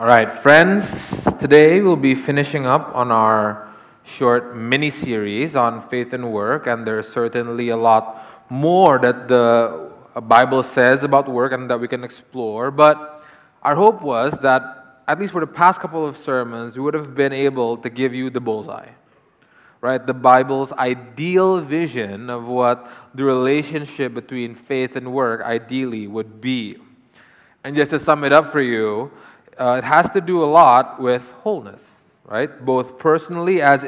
All right, friends, today we'll be finishing up on our short mini series on faith and work, and there's certainly a lot more that the Bible says about work and that we can explore. But our hope was that, at least for the past couple of sermons, we would have been able to give you the bullseye, right? The Bible's ideal vision of what the relationship between faith and work ideally would be. And just to sum it up for you, uh, it has to do a lot with wholeness, right? Both personally as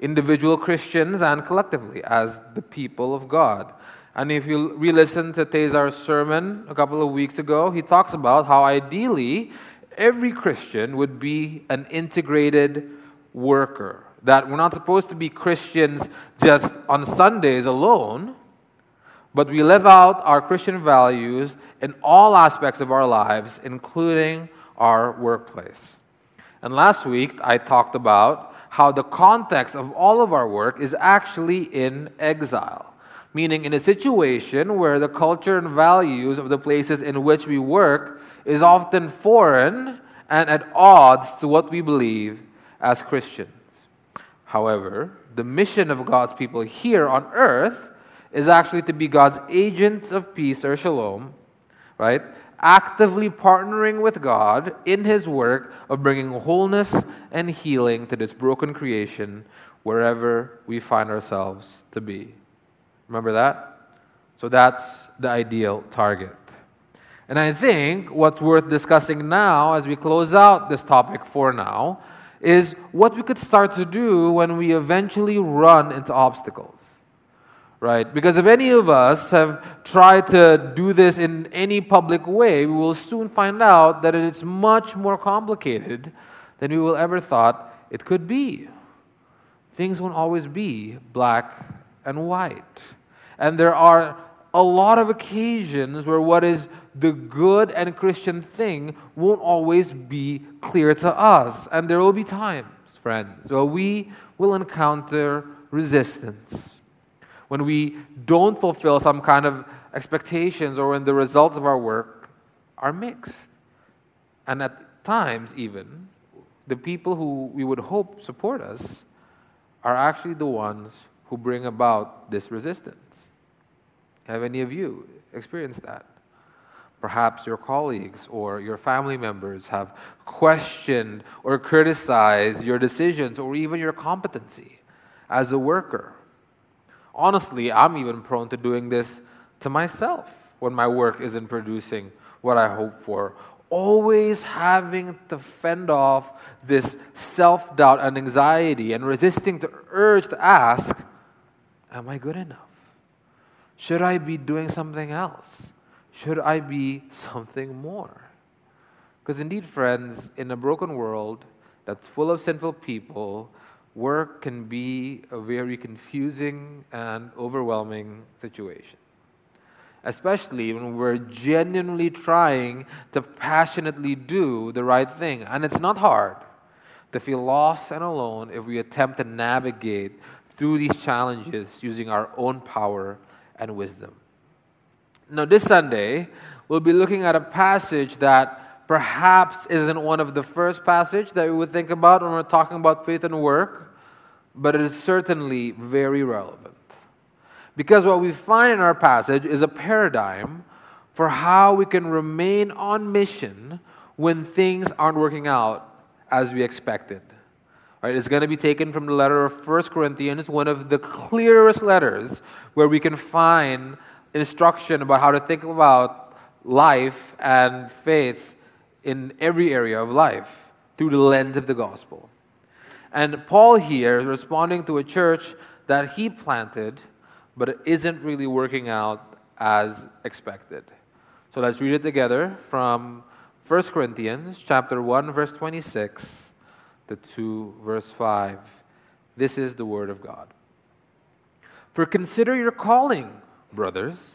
individual Christians and collectively as the people of God. And if you re listen to Tezar's sermon a couple of weeks ago, he talks about how ideally every Christian would be an integrated worker. That we're not supposed to be Christians just on Sundays alone, but we live out our Christian values in all aspects of our lives, including our workplace. And last week, I talked about how the context of all of our work is actually in exile, meaning in a situation where the culture and values of the places in which we work is often foreign and at odds to what we believe as Christians. However, the mission of God's people here on earth is actually to be God's agents of peace or shalom, right? Actively partnering with God in His work of bringing wholeness and healing to this broken creation wherever we find ourselves to be. Remember that? So that's the ideal target. And I think what's worth discussing now as we close out this topic for now is what we could start to do when we eventually run into obstacles right? Because if any of us have tried to do this in any public way, we will soon find out that it's much more complicated than we will ever thought it could be. Things won't always be black and white. And there are a lot of occasions where what is the good and Christian thing won't always be clear to us. And there will be times, friends, where we will encounter resistance when we don't fulfill some kind of expectations or when the results of our work are mixed. And at times, even, the people who we would hope support us are actually the ones who bring about this resistance. Have any of you experienced that? Perhaps your colleagues or your family members have questioned or criticized your decisions or even your competency as a worker honestly, I'm even prone to doing this to myself when my work isn't producing what I hope for. Always having to fend off this self doubt and anxiety and resisting the urge to ask, Am I good enough? Should I be doing something else? Should I be something more? Because indeed, friends, in a broken world that's full of sinful people, work can be a very confusing and overwhelming situation. Especially when we're genuinely trying to passionately do the right thing. And it's not hard to feel lost and alone if we attempt to navigate through these challenges using our own power and wisdom. Now, this Sunday, we'll be looking at a passage that perhaps isn't one of the first passage that we would think about when we're talking about faith and work, but it is certainly very relevant. Because what we find in our passage is a paradigm for how we can remain on mission when things aren't working out as we expected. It's going to be taken from the letter of 1 Corinthians, one of the clearest letters where we can find instruction about how to think about life and faith in every area of life through the lens of the gospel. And Paul here is responding to a church that he planted, but it isn't really working out as expected. So let's read it together from 1 Corinthians chapter 1 verse 26 to 2 verse 5. This is the word of God. For consider your calling, brothers.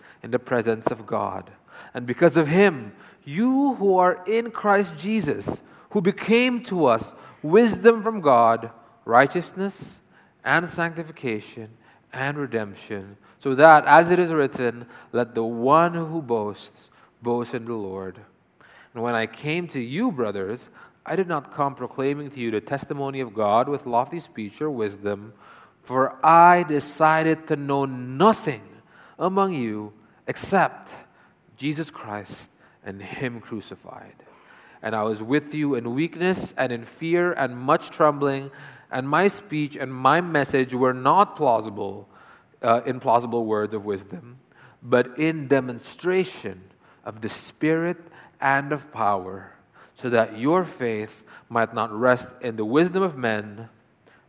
in the presence of God. And because of him, you who are in Christ Jesus, who became to us wisdom from God, righteousness and sanctification and redemption, so that, as it is written, let the one who boasts boast in the Lord. And when I came to you, brothers, I did not come proclaiming to you the testimony of God with lofty speech or wisdom, for I decided to know nothing among you except Jesus Christ and Him crucified. And I was with you in weakness and in fear and much trembling, and my speech and my message were not plausible uh, in plausible words of wisdom, but in demonstration of the Spirit and of power, so that your faith might not rest in the wisdom of men,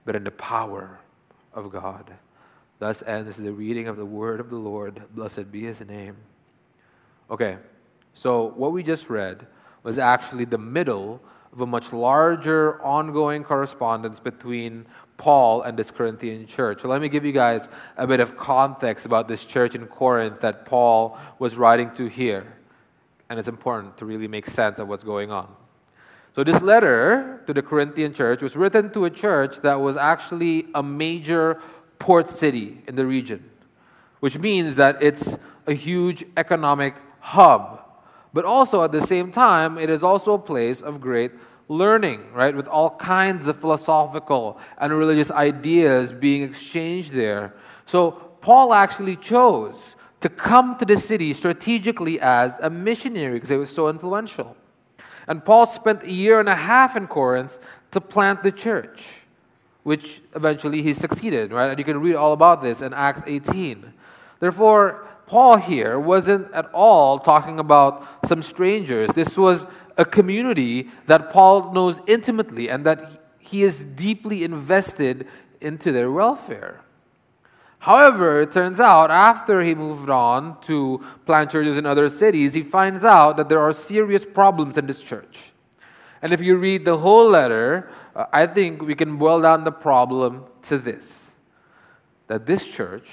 but in the power of God. Thus ends the reading of the word of the Lord. Blessed be his name. Okay, so what we just read was actually the middle of a much larger ongoing correspondence between Paul and this Corinthian church. So let me give you guys a bit of context about this church in Corinth that Paul was writing to here. And it's important to really make sense of what's going on. So, this letter to the Corinthian church was written to a church that was actually a major port city in the region, which means that it's a huge economic hub but also at the same time, it is also a place of great learning, right? With all kinds of philosophical and religious ideas being exchanged there. So Paul actually chose to come to the city strategically as a missionary because it was so influential. And Paul spent a year and a half in Corinth to plant the church, which eventually he succeeded, right? And you can read all about this in Acts 18. Therefore, Paul here wasn't at all talking about some strangers. This was a community that Paul knows intimately and that he is deeply invested into their welfare. However, it turns out after he moved on to plant churches in other cities, he finds out that there are serious problems in this church. And if you read the whole letter, uh, I think we can boil down the problem to this that this church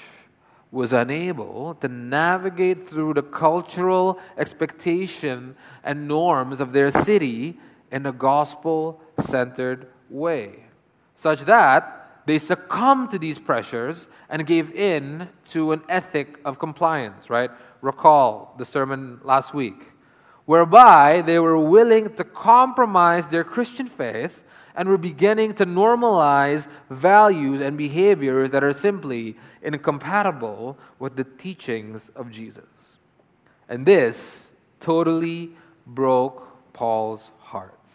was unable to navigate through the cultural expectation and norms of their city in a gospel centered way, such that they succumbed to these pressures and gave in to an ethic of compliance, right? Recall the sermon last week, whereby they were willing to compromise their Christian faith and were beginning to normalize values and behaviors that are simply incompatible with the teachings of Jesus. And this totally broke Paul's heart.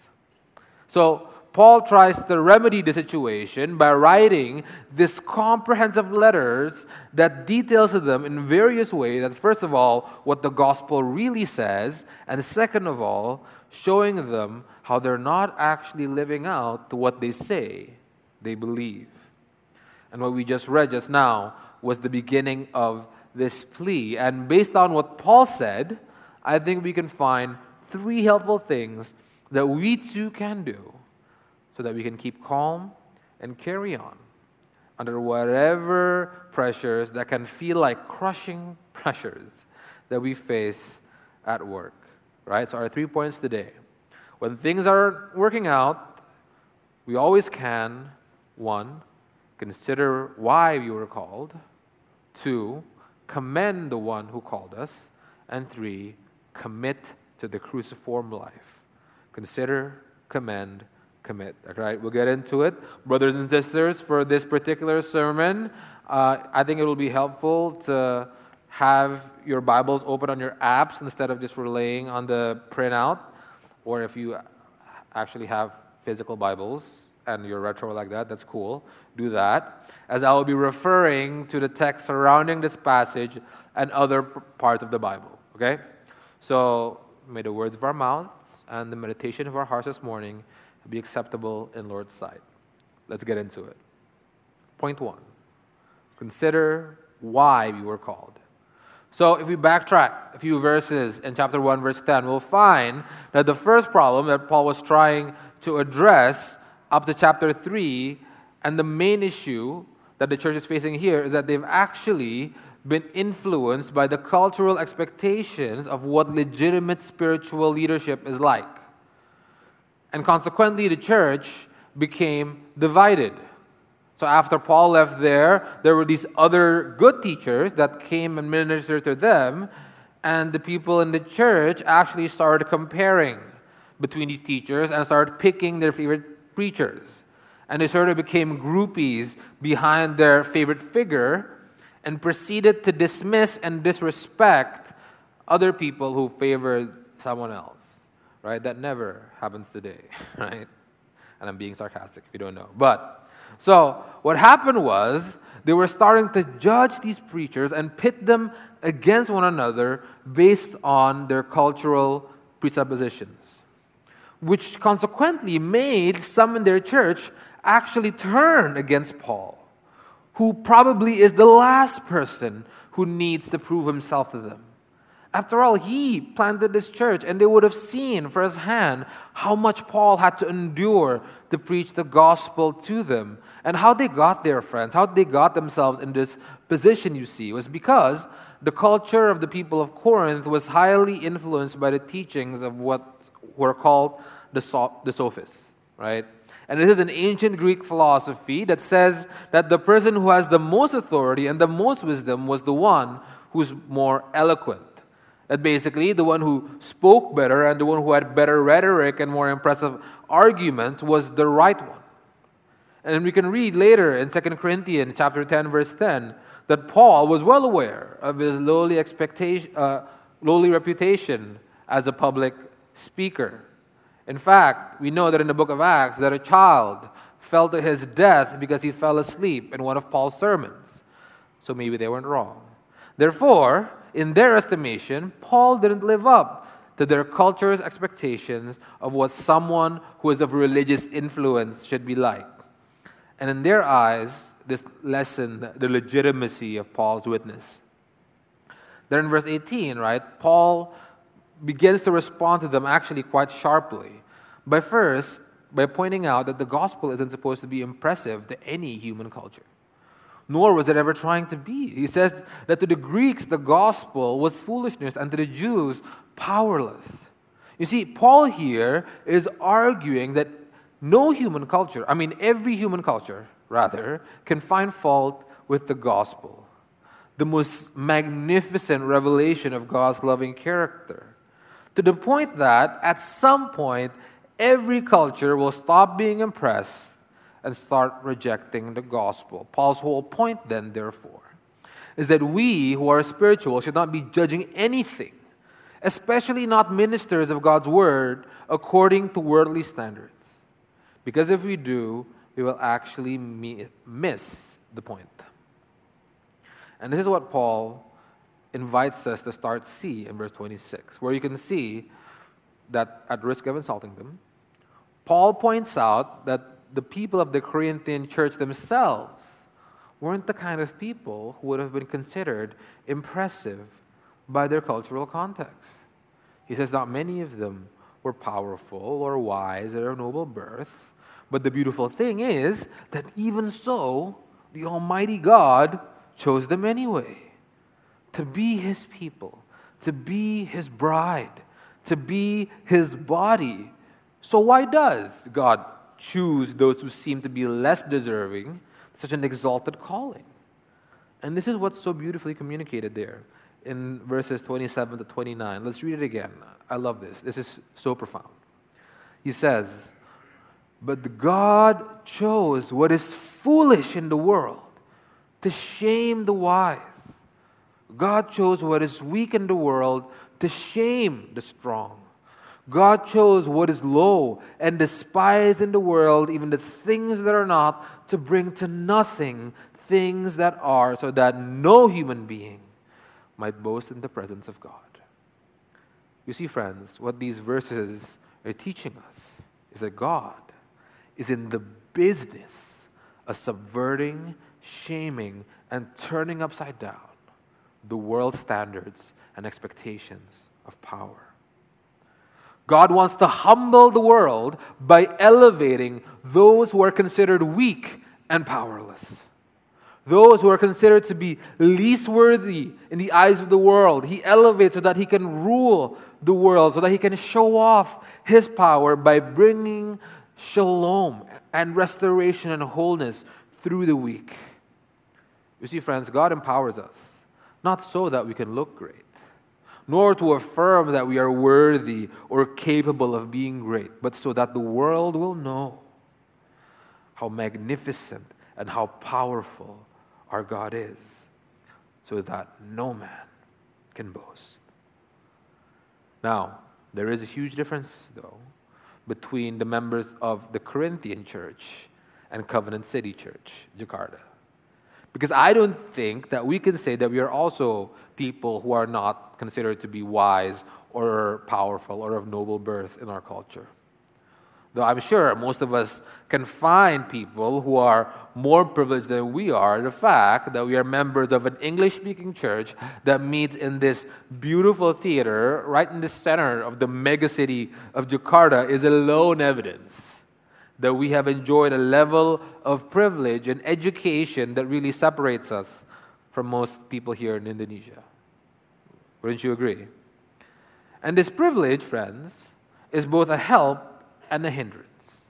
So, Paul tries to remedy the situation by writing these comprehensive letters that details to them in various ways that first of all what the gospel really says and second of all showing them how they're not actually living out to what they say they believe. And what we just read just now was the beginning of this plea. And based on what Paul said, I think we can find three helpful things that we too can do so that we can keep calm and carry on under whatever pressures that can feel like crushing pressures that we face at work. Right? So, our three points today. When things are working out, we always can, one, consider why we were called, two, commend the one who called us, and three, commit to the cruciform life. Consider, commend, commit. All right, we'll get into it. Brothers and sisters, for this particular sermon, uh, I think it will be helpful to have your Bibles open on your apps instead of just relaying on the printout or if you actually have physical Bibles and you're retro like that, that's cool. Do that. As I will be referring to the text surrounding this passage and other parts of the Bible. Okay? So may the words of our mouths and the meditation of our hearts this morning be acceptable in Lord's sight. Let's get into it. Point one consider why we were called. So if we backtrack a few verses in chapter 1, verse 10, we'll find that the first problem that Paul was trying to address up to chapter 3, and the main issue that the church is facing here is that they've actually been influenced by the cultural expectations of what legitimate spiritual leadership is like. And consequently, the church became divided. So after Paul left there, there were these other good teachers that came and ministered to them, and the people in the church actually started comparing between these teachers and started picking their favorite preachers. And they sort of became groupies behind their favorite figure and proceeded to dismiss and disrespect other people who favored someone else. Right? That never happens today, right? And I'm being sarcastic if you don't know. But so what happened was they were starting to judge these preachers and pit them against one another based on their cultural presuppositions, which consequently made some in their church actually turn against Paul, who probably is the last person who needs to prove himself to them. After all, he planted this church, and they would have seen firsthand how much Paul had to endure to preach the gospel to them. And how they got there, friends, how they got themselves in this position, you see, was because the culture of the people of Corinth was highly influenced by the teachings of what were called the, the sophists, right? And this is an ancient Greek philosophy that says that the person who has the most authority and the most wisdom was the one who's more eloquent. That basically the one who spoke better and the one who had better rhetoric and more impressive arguments was the right one. And we can read later in 2 Corinthians chapter 10 verse 10 that Paul was well aware of his lowly expectation uh, lowly reputation as a public speaker. In fact, we know that in the book of Acts that a child fell to his death because he fell asleep in one of Paul's sermons. So maybe they weren't wrong. Therefore, in their estimation, Paul didn't live up to their culture's expectations of what someone who is of religious influence should be like. And in their eyes, this lessened the legitimacy of Paul's witness. Then in verse 18, right, Paul begins to respond to them actually quite sharply. By first, by pointing out that the gospel isn't supposed to be impressive to any human culture nor was it ever trying to be. He says that to the Greeks, the gospel was foolishness, and to the Jews, powerless. You see, Paul here is arguing that no human culture, I mean, every human culture, rather, can find fault with the gospel, the most magnificent revelation of God's loving character. To the point that at some point, every culture will stop being impressed and start rejecting the gospel. Paul's whole point, then, therefore, is that we who are spiritual should not be judging anything, especially not ministers of God's word, according to worldly standards. Because if we do, we will actually miss the point. And this is what Paul invites us to start see in verse 26, where you can see that at risk of insulting them, Paul points out that the people of the Corinthian church themselves weren't the kind of people who would have been considered impressive by their cultural context. He says not many of them were powerful or wise or of noble birth, but the beautiful thing is that even so, the Almighty God chose them anyway to be His people, to be His bride, to be His body. So, why does God choose those who seem to be less deserving such an exalted calling. And this is what's so beautifully communicated there in verses 27 to 29. Let's read it again. I love this. This is so profound. He says, But God chose what is foolish in the world to shame the wise. God chose what is weak in the world to shame the strong. God chose what is low and despised in the world, even the things that are not, to bring to nothing things that are, so that no human being might boast in the presence of God. You see, friends, what these verses are teaching us is that God is in the business of subverting, shaming, and turning upside down the world's standards and expectations of power. God wants to humble the world by elevating those who are considered weak and powerless. Those who are considered to be least worthy in the eyes of the world, He elevates so that He can rule the world, so that He can show off His power by bringing shalom and restoration and wholeness through the weak. You see, friends, God empowers us, not so that we can look great nor to affirm that we are worthy or capable of being great, but so that the world will know how magnificent and how powerful our God is, so that no man can boast. Now, there is a huge difference, though, between the members of the Corinthian church and Covenant City Church, Jakarta. Because I don't think that we can say that we are also people who are not considered to be wise or powerful or of noble birth in our culture. Though I'm sure most of us can find people who are more privileged than we are. The fact that we are members of an English speaking church that meets in this beautiful theater right in the center of the megacity of Jakarta is alone evidence that we have enjoyed a level of privilege and education that really separates us from most people here in Indonesia. Wouldn't you agree? And this privilege, friends, is both a help and a hindrance.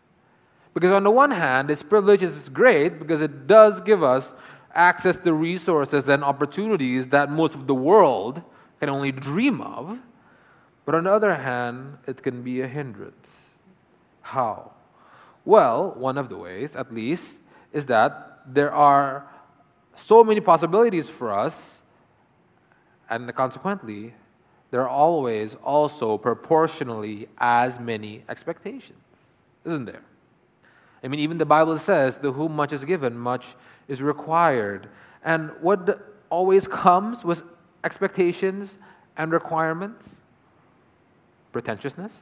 Because on the one hand, this privilege is great because it does give us access to resources and opportunities that most of the world can only dream of. But on the other hand, it can be a hindrance. How? Well, one of the ways, at least, is that there are so many possibilities for us, and consequently, there are always also proportionally as many expectations, isn't there? I mean, even the Bible says, to whom much is given, much is required. And what always comes with expectations and requirements? Pretentiousness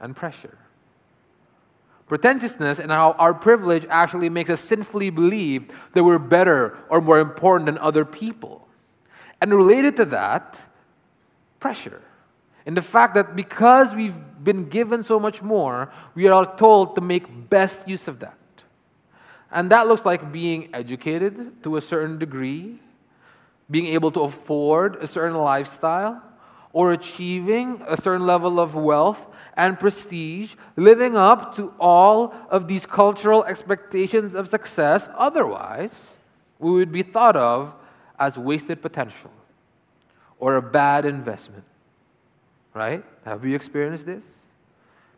and pressure. Pretentiousness and how our privilege actually makes us sinfully believe that we're better or more important than other people. And related to that, pressure. And the fact that because we've been given so much more, we are told to make best use of that. And that looks like being educated to a certain degree, being able to afford a certain lifestyle, or achieving a certain level of wealth and prestige, living up to all of these cultural expectations of success. Otherwise, we would be thought of as wasted potential or a bad investment. Right? Have we experienced this?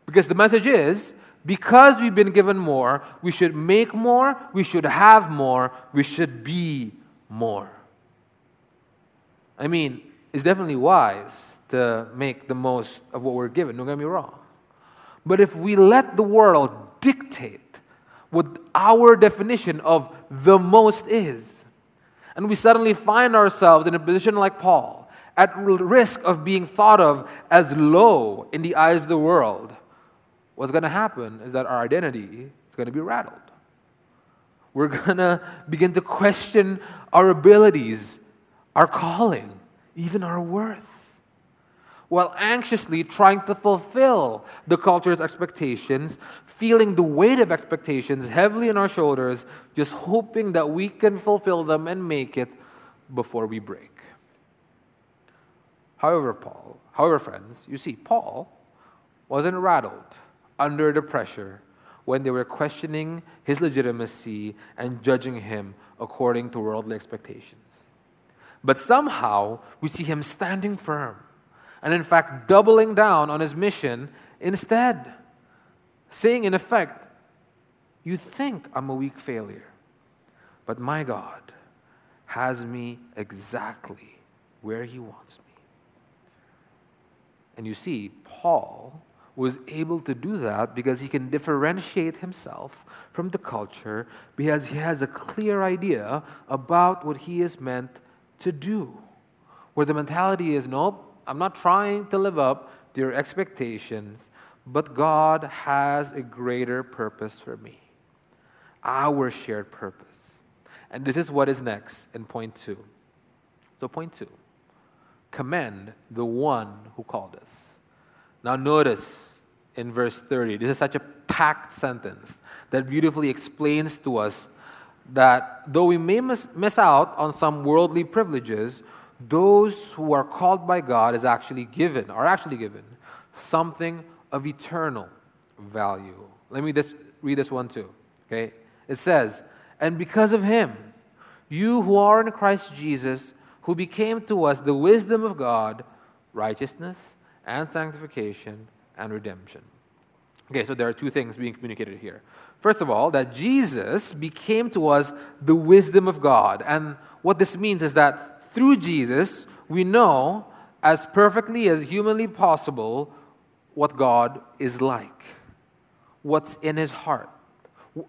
Because the message is because we've been given more, we should make more, we should have more, we should be more. I mean, it's definitely wise to make the most of what we're given. Don't get me wrong. But if we let the world dictate what our definition of the most is, and we suddenly find ourselves in a position like Paul, at risk of being thought of as low in the eyes of the world, what's going to happen is that our identity is going to be rattled. We're going to begin to question our abilities, our calling, even our worth while anxiously trying to fulfill the culture's expectations, feeling the weight of expectations heavily on our shoulders, just hoping that we can fulfill them and make it before we break. However, Paul, however, friends, you see, Paul wasn't rattled under the pressure when they were questioning his legitimacy and judging him according to worldly expectations. But somehow we see him standing firm and in fact doubling down on his mission instead. Saying, in effect, You think I'm a weak failure, but my God has me exactly where He wants me. And you see, Paul was able to do that because he can differentiate himself from the culture because he has a clear idea about what he is meant to do. Where the mentality is, nope, I'm not trying to live up to your expectations, but God has a greater purpose for me. Our shared purpose. And this is what is next in point two. So, point two commend the one who called us. Now, notice in verse 30, this is such a packed sentence that beautifully explains to us that though we may miss, out on some worldly privileges, those who are called by God is actually given, are actually given something of eternal value. Let me just read this one too. Okay? It says, And because of him, you who are in Christ Jesus, who became to us the wisdom of God, righteousness and sanctification and redemption. Okay, so there are two things being communicated here. First of all, that Jesus became to us the wisdom of God. And what this means is that through Jesus, we know as perfectly as humanly possible what God is like, what's in his heart,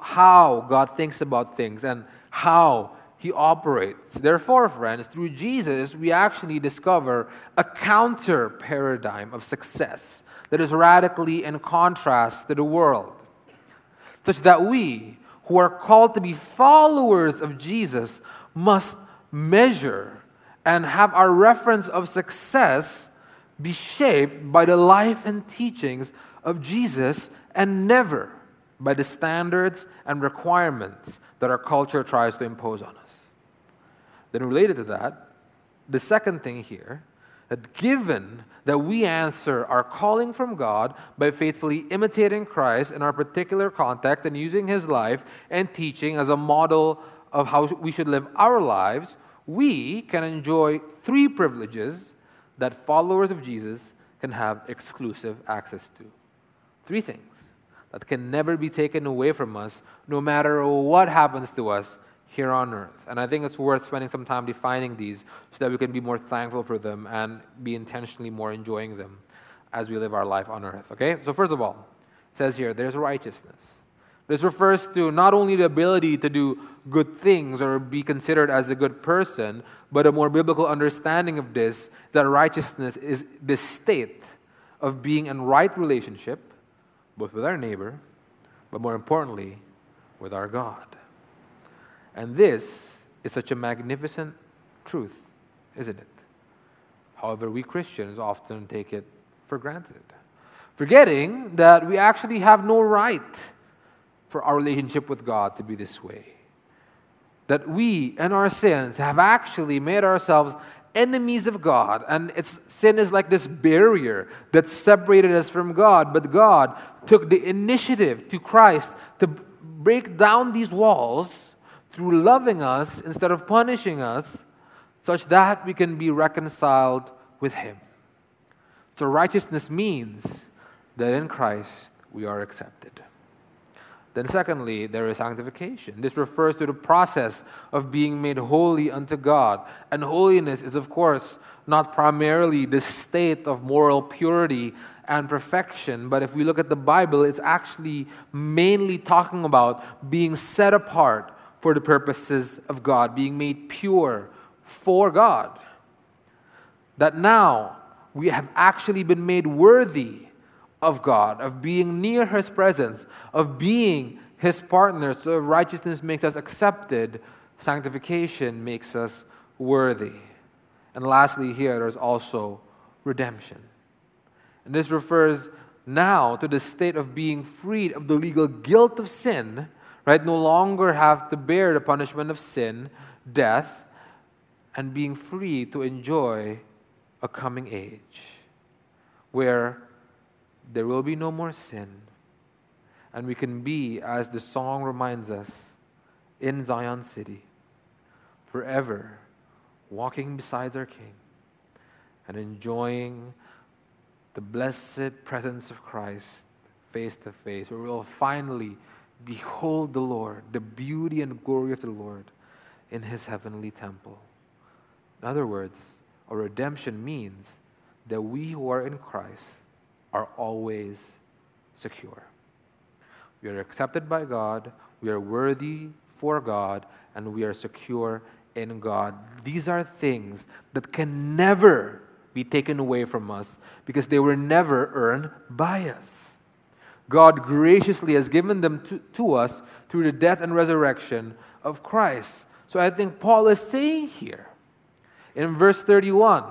how God thinks about things, and how he operates. Therefore, friends, through Jesus, we actually discover a counter paradigm of success that is radically in contrast to the world, such that we, who are called to be followers of Jesus, must measure and have our reference of success be shaped by the life and teachings of Jesus and never by the standards and requirements that our culture tries to impose on us. Then, related to that, the second thing here, that given that we answer our calling from God by faithfully imitating Christ in our particular context and using his life and teaching as a model of how we should live our lives, we can enjoy three privileges that followers of Jesus can have exclusive access to. Three things that can never be taken away from us, no matter what happens to us here on earth. And I think it's worth spending some time defining these so that we can be more thankful for them and be intentionally more enjoying them as we live our life on earth. Okay? So, first of all, it says here there's righteousness. This refers to not only the ability to do good things or be considered as a good person, but a more biblical understanding of this that righteousness is the state of being in right relationship both with our neighbor, but more importantly, with our God. And this is such a magnificent truth, isn't it? However, we Christians often take it for granted, forgetting that we actually have no right for our relationship with God to be this way. That we and our sins have actually made ourselves enemies of God. And it's, sin is like this barrier that separated us from God. But God took the initiative to Christ to break down these walls through loving us instead of punishing us, such that we can be reconciled with Him. So, righteousness means that in Christ we are accepted. Then, secondly, there is sanctification. This refers to the process of being made holy unto God. And holiness is, of course, not primarily the state of moral purity and perfection, but if we look at the Bible, it's actually mainly talking about being set apart for the purposes of God, being made pure for God. That now we have actually been made worthy of God, of being near His presence, of being His partner. So righteousness makes us accepted, sanctification makes us worthy. And lastly, here there's also redemption. And this refers now to the state of being freed of the legal guilt of sin, right? No longer have to bear the punishment of sin, death, and being free to enjoy a coming age where there will be no more sin. And we can be, as the song reminds us, in Zion City, forever walking beside our King and enjoying the blessed presence of Christ face to face, where we'll finally behold the Lord, the beauty and glory of the Lord in his heavenly temple. In other words, our redemption means that we who are in Christ are always secure. We are accepted by God, we are worthy for God, and we are secure in God. These are things that can never be taken away from us because they were never earned by us. God graciously has given them to, to us through the death and resurrection of Christ. So I think Paul is saying here in verse 31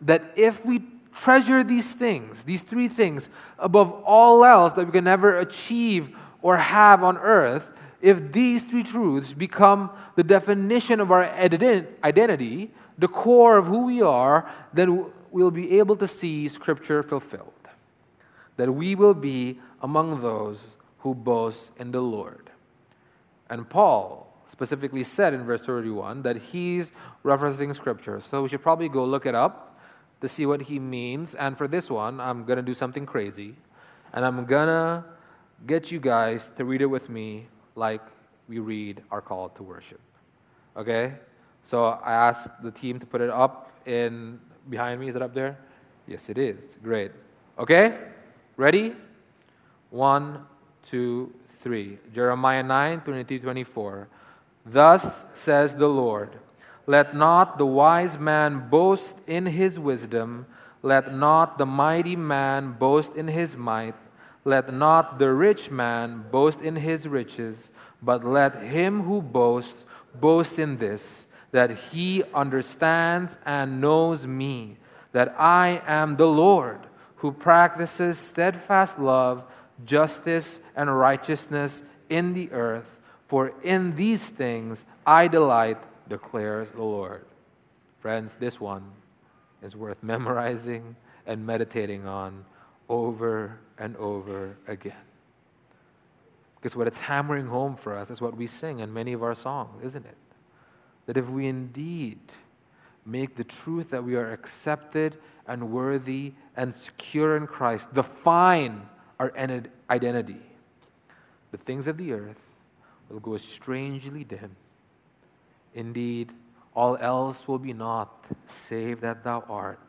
that if we treasure these things, these three things, above all else that we can never achieve or have on earth, if these three truths become the definition of our identity, the core of who we are, then we'll be able to see Scripture fulfilled. That we will be among those who boast in the Lord. And Paul specifically said in verse 31 that he's referencing Scripture. So we should probably go look it up to see what he means. And for this one, I'm going to do something crazy. And I'm going to get you guys to read it with me like we read our call to worship. Okay? So I asked the team to put it up in behind me. Is it up there? Yes, it is. Great. Okay? Ready? One, two, three. Jeremiah 9, 23, 24. Thus says the Lord Let not the wise man boast in his wisdom, let not the mighty man boast in his might, let not the rich man boast in his riches, but let him who boasts boast in this, that he understands and knows me, that I am the Lord, who practices steadfast love, justice, and righteousness in the earth. For in these things I delight, declares the Lord. Friends, this one is worth memorizing and meditating on over and over again. Because what it's hammering home for us is what we sing in many of our songs, isn't it? That if we indeed make the truth that we are accepted and worthy and secure in Christ define our identity, the things of the earth will go strangely dim. Indeed, all else will be naught save that thou art,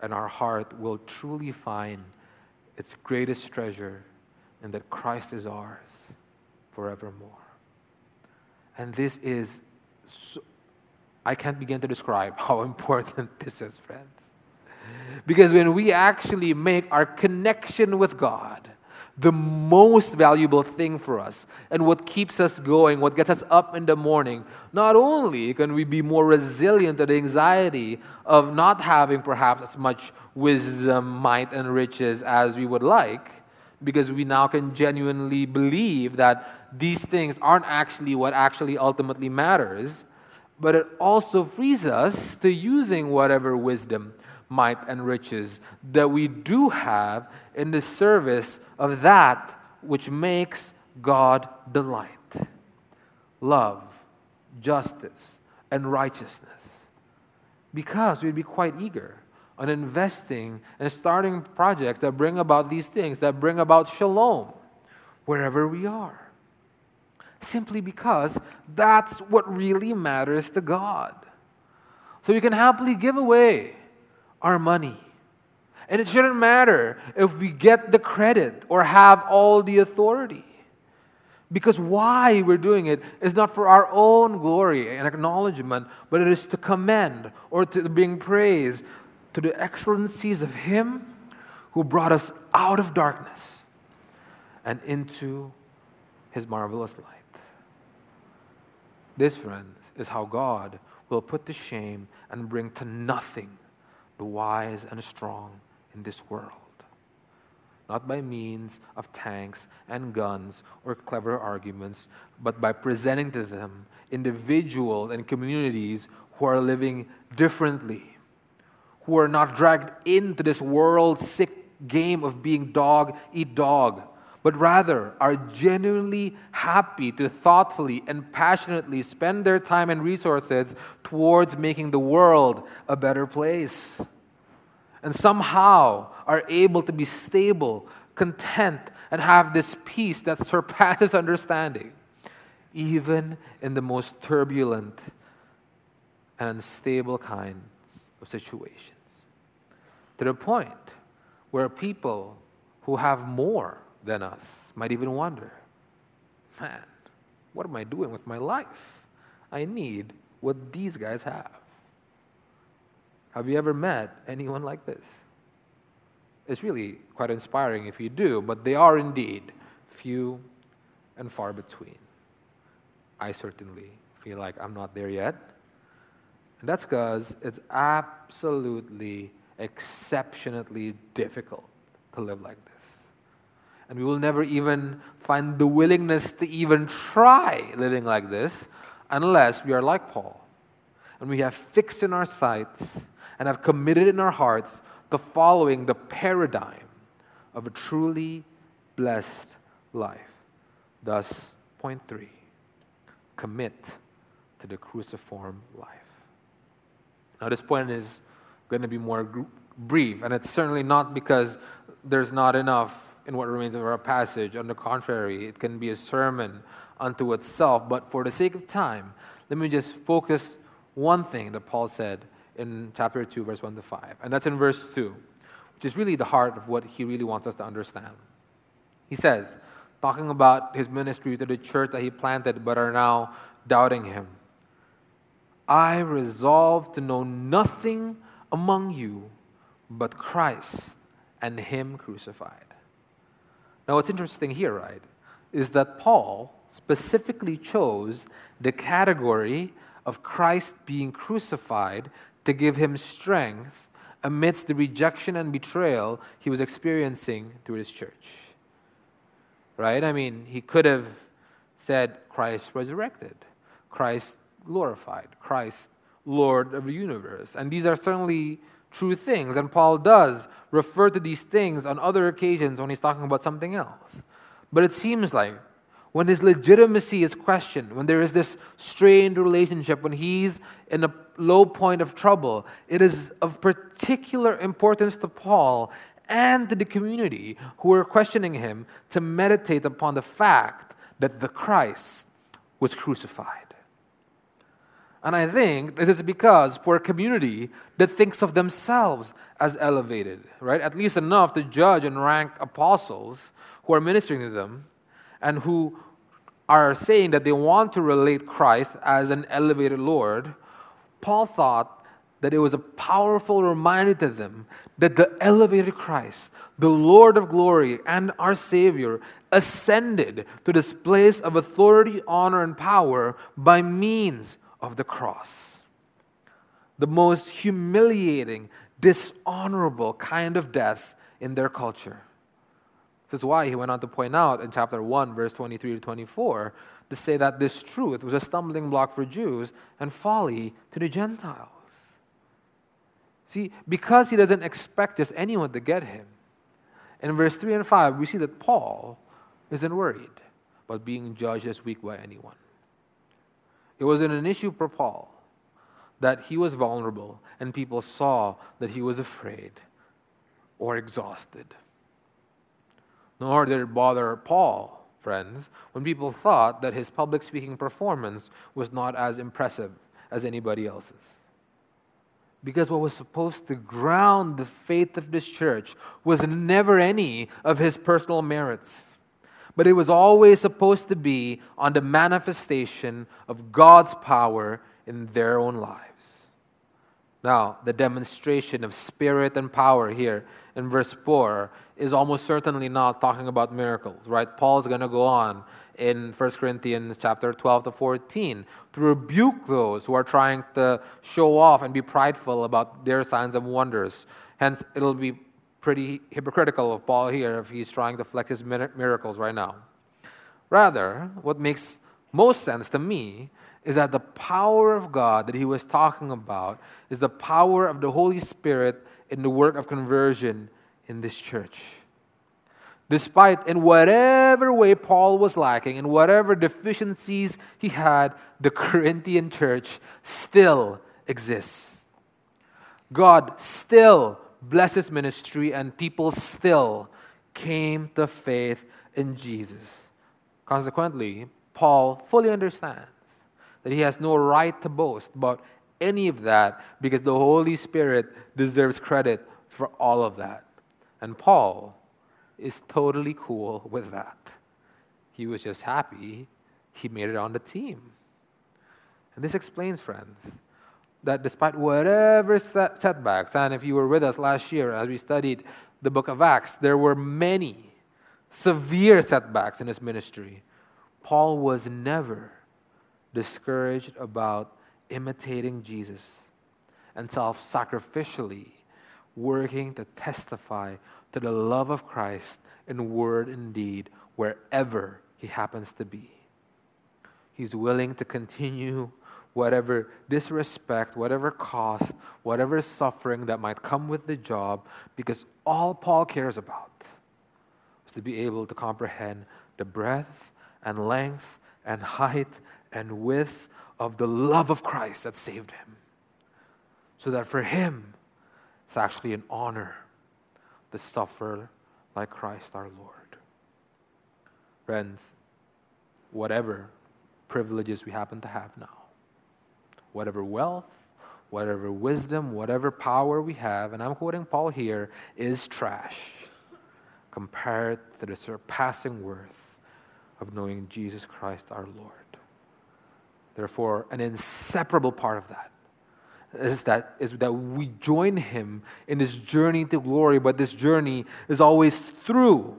and our heart will truly find its greatest treasure and that Christ is ours forevermore. And this is, so, I can't begin to describe how important this is, friends. Because when we actually make our connection with God the most valuable thing for us and what keeps us going, what gets us up in the morning, not only can we be more resilient to the anxiety of not having perhaps as much wisdom, might, and riches as we would like, because we now can genuinely believe that these things aren't actually what actually ultimately matters, but it also frees us to using whatever wisdom, might, and riches that we do have in the service of that which makes God delight love, justice, and righteousness. Because we'd be quite eager on investing and starting projects that bring about these things, that bring about shalom wherever we are. Simply because that's what really matters to God. So we can happily give away our money. And it shouldn't matter if we get the credit or have all the authority. Because why we're doing it is not for our own glory and acknowledgement, but it is to commend or to bring praise to the excellencies of Him who brought us out of darkness and into His marvelous light. This, friends, is how God will put to shame and bring to nothing the wise and strong in this world. Not by means of tanks and guns or clever arguments, but by presenting to them individuals and communities who are living differently who are not dragged into this world sick game of being dog eat dog, but rather are genuinely happy to thoughtfully and passionately spend their time and resources towards making the world a better place. And somehow are able to be stable, content, and have this peace that surpasses understanding, even in the most turbulent and unstable kinds of situations to the point where people who have more than us might even wonder man, what am I doing with my life? I need what these guys have. Have you ever met anyone like this? It's really quite inspiring if you do, but they are indeed few and far between. I certainly feel like I'm not there yet, And that's because it's absolutely, exceptionally difficult to live like this. And we will never even find the willingness to even try living like this unless we are like Paul. And we have fixed in our sights and have committed in our hearts the following the paradigm of a truly blessed life. Thus, point three commit to the cruciform life. Now, this point is going to be more brief, and it's certainly not because there's not enough in what remains of our passage. On the contrary, it can be a sermon unto itself. But for the sake of time, let me just focus one thing that Paul said in chapter 2, verse 1 to 5. And that's in verse 2, which is really the heart of what he really wants us to understand. He says, talking about his ministry to the church that he planted but are now doubting him. I resolve to know nothing among you but Christ and Him crucified. Now, what's interesting here, right, is that Paul specifically chose the category of Christ being crucified to give him strength amidst the rejection and betrayal he was experiencing through his church. Right? I mean, he could have said, Christ resurrected, Christ glorified, Christ Lord of the universe. And these are certainly true things. And Paul does refer to these things on other occasions when he's talking about something else. But it seems like when his legitimacy is questioned, when there is this strained relationship, when he's in a low point of trouble, it is of particular importance to Paul and to the community who are questioning him to meditate upon the fact that the Christ was crucified. And I think this is because for a community that thinks of themselves as elevated, right? At least enough to judge and rank apostles who are ministering to them and who are saying that they want to relate Christ as an elevated Lord, Paul thought that it was a powerful reminder to them that the elevated Christ, the Lord of glory and our Savior, ascended to this place of authority, honor, and power by means of the cross. The most humiliating, dishonorable kind of death in their culture. This is why he went on to point out in chapter 1, verse 23 to 24, to say that this truth was a stumbling block for Jews and folly to the Gentiles. See, because he doesn't expect just anyone to get him, in verse 3 and 5, we see that Paul isn't worried about being judged as weak by anyone. It wasn't an issue for Paul that he was vulnerable and people saw that he was afraid or exhausted. Nor did it bother Paul, friends, when people thought that his public speaking performance was not as impressive as anybody else's. Because what was supposed to ground the faith of this church was never any of his personal merits but it was always supposed to be on the manifestation of God's power in their own lives. Now, the demonstration of spirit and power here in verse 4 is almost certainly not talking about miracles, right? Paul's going to go on in 1 Corinthians chapter 12 to 14 to rebuke those who are trying to show off and be prideful about their signs and wonders. Hence, it'll be pretty hypocritical of Paul here if he's trying to flex his miracles right now. Rather, what makes most sense to me is that the power of God that he was talking about is the power of the Holy Spirit in the work of conversion in this church. Despite in whatever way Paul was lacking, in whatever deficiencies he had, the Corinthian church still exists. God still blessed his ministry, and people still came to faith in Jesus. Consequently, Paul fully understands that he has no right to boast about any of that because the Holy Spirit deserves credit for all of that. And Paul is totally cool with that. He was just happy he made it on the team. And this explains, friends, that despite whatever setbacks, and if you were with us last year as we studied the book of Acts, there were many severe setbacks in his ministry. Paul was never discouraged about imitating Jesus and self sacrificially working to testify to the love of Christ in word and deed wherever he happens to be. He's willing to continue whatever disrespect, whatever cost, whatever suffering that might come with the job, because all Paul cares about is to be able to comprehend the breadth and length and height and width of the love of Christ that saved him. So that for him, it's actually an honor to suffer like Christ our Lord. Friends, whatever privileges we happen to have now, whatever wealth, whatever wisdom, whatever power we have, and I'm quoting Paul here, is trash compared to the surpassing worth of knowing Jesus Christ our Lord. Therefore, an inseparable part of that is that, is that we join him in this journey to glory, but this journey is always through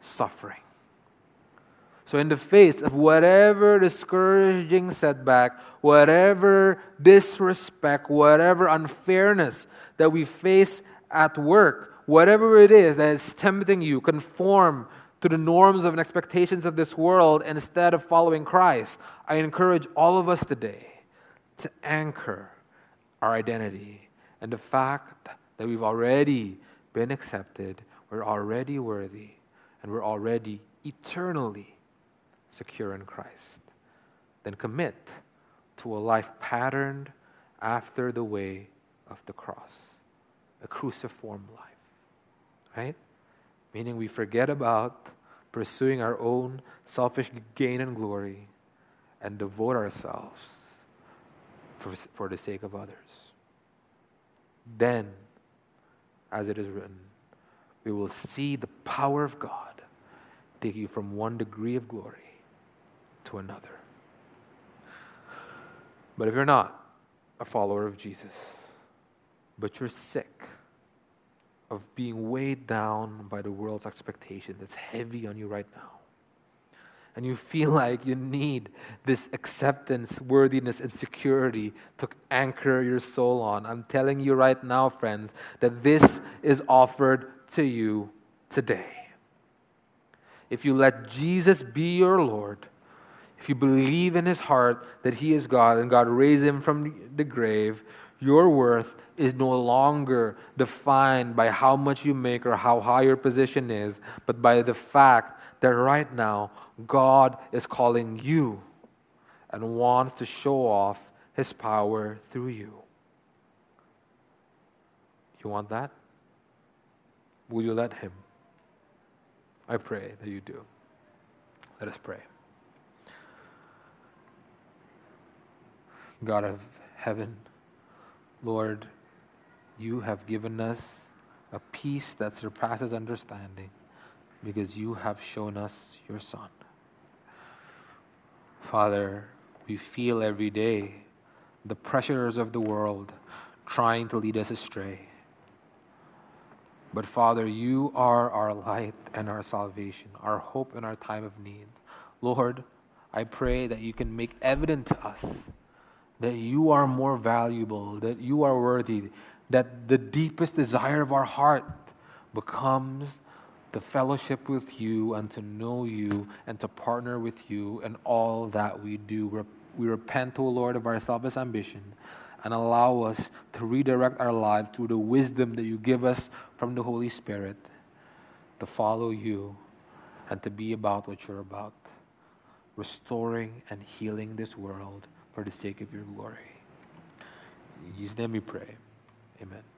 suffering. So, in the face of whatever discouraging setback, whatever disrespect, whatever unfairness that we face at work, whatever it is that is tempting you, to conform to the norms and expectations of this world instead of following Christ, I encourage all of us today to anchor our identity and the fact that we've already been accepted, we're already worthy, and we're already eternally secure in Christ. Then commit to a life patterned after the way of the cross, a cruciform life. Right? Meaning we forget about pursuing our own selfish gain and glory and devote ourselves for, for the sake of others. Then, as it is written, we will see the power of God take you from one degree of glory to another. But if you're not a follower of Jesus, but you're sick of being weighed down by the world's expectation that's heavy on you right now, and you feel like you need this acceptance, worthiness, and security to anchor your soul on, I'm telling you right now, friends, that this is offered to you today. If you let Jesus be your Lord, if you believe in his heart that he is God and God raised him from the grave, your worth is no longer defined by how much you make or how high your position is, but by the fact that right now God is calling you and wants to show off his power through you. You want that? Will you let him? I pray that you do. Let us pray. God of heaven, Lord, you have given us a peace that surpasses understanding because you have shown us your Son. Father, we feel every day the pressures of the world trying to lead us astray. But Father, you are our light and our salvation, our hope in our time of need. Lord, I pray that you can make evident to us that you are more valuable, that you are worthy, that the deepest desire of our heart becomes the fellowship with you and to know you and to partner with you in all that we do. We repent, O Lord, of our selfish ambition and allow us to redirect our lives through the wisdom that you give us from the Holy Spirit to follow you and to be about what you're about, restoring and healing this world for the sake of your glory. In His name we pray. Amen.